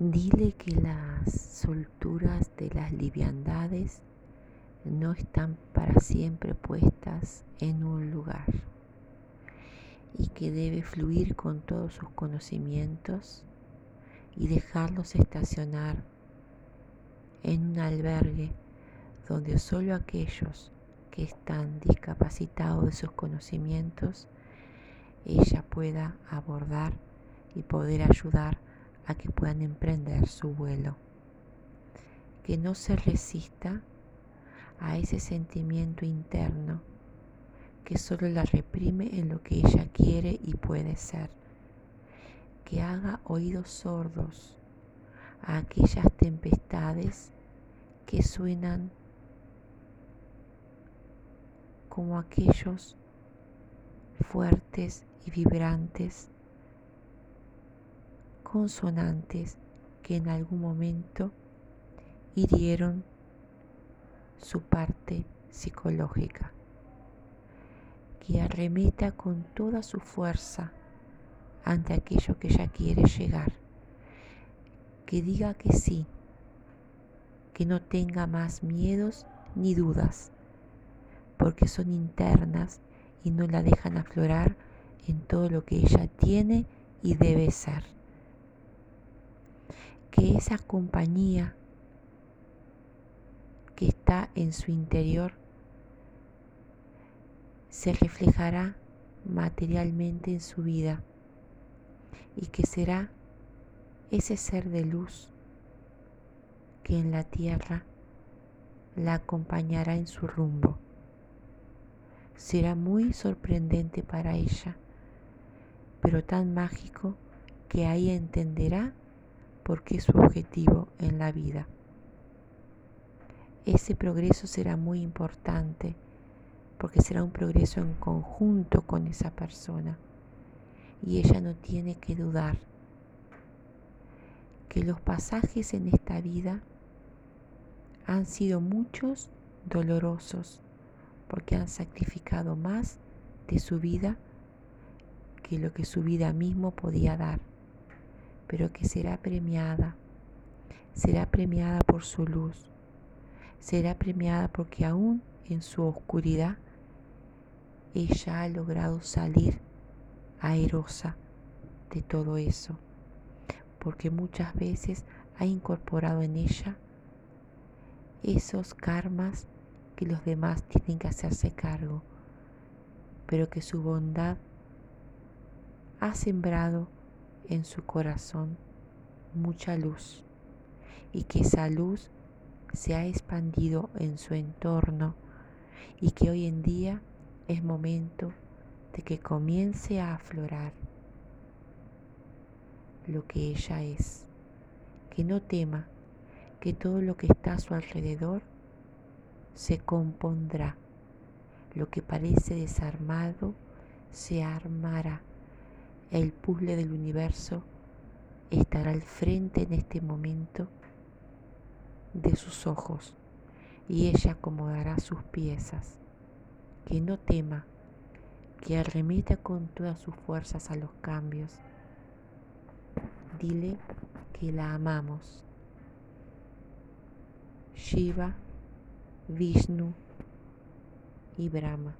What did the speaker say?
Dile que las solturas de las liviandades no están para siempre puestas en un lugar y que debe fluir con todos sus conocimientos y dejarlos estacionar en un albergue donde solo aquellos que están discapacitados de sus conocimientos ella pueda abordar y poder ayudar a que puedan emprender su vuelo. Que no se resista a ese sentimiento interno que solo la reprime en lo que ella quiere y puede ser. Que haga oídos sordos a aquellas tempestades que suenan como aquellos fuertes y vibrantes consonantes que en algún momento hirieron su parte psicológica, que arremeta con toda su fuerza ante aquello que ya quiere llegar, que diga que sí, que no tenga más miedos ni dudas, porque son internas y no la dejan aflorar en todo lo que ella tiene y debe ser que esa compañía que está en su interior se reflejará materialmente en su vida y que será ese ser de luz que en la tierra la acompañará en su rumbo. Será muy sorprendente para ella, pero tan mágico que ahí entenderá porque su objetivo en la vida. Ese progreso será muy importante porque será un progreso en conjunto con esa persona y ella no tiene que dudar que los pasajes en esta vida han sido muchos dolorosos porque han sacrificado más de su vida que lo que su vida mismo podía dar pero que será premiada. Será premiada por su luz. Será premiada porque aún en su oscuridad ella ha logrado salir aerosa de todo eso, porque muchas veces ha incorporado en ella esos karmas que los demás tienen que hacerse cargo, pero que su bondad ha sembrado en su corazón mucha luz y que esa luz se ha expandido en su entorno y que hoy en día es momento de que comience a aflorar lo que ella es, que no tema que todo lo que está a su alrededor se compondrá, lo que parece desarmado se armará el puzzle del universo estará al frente en este momento de sus ojos y ella acomodará sus piezas. Que no tema, que arremeta con todas sus fuerzas a los cambios. Dile que la amamos. Shiva, Vishnu y Brahma.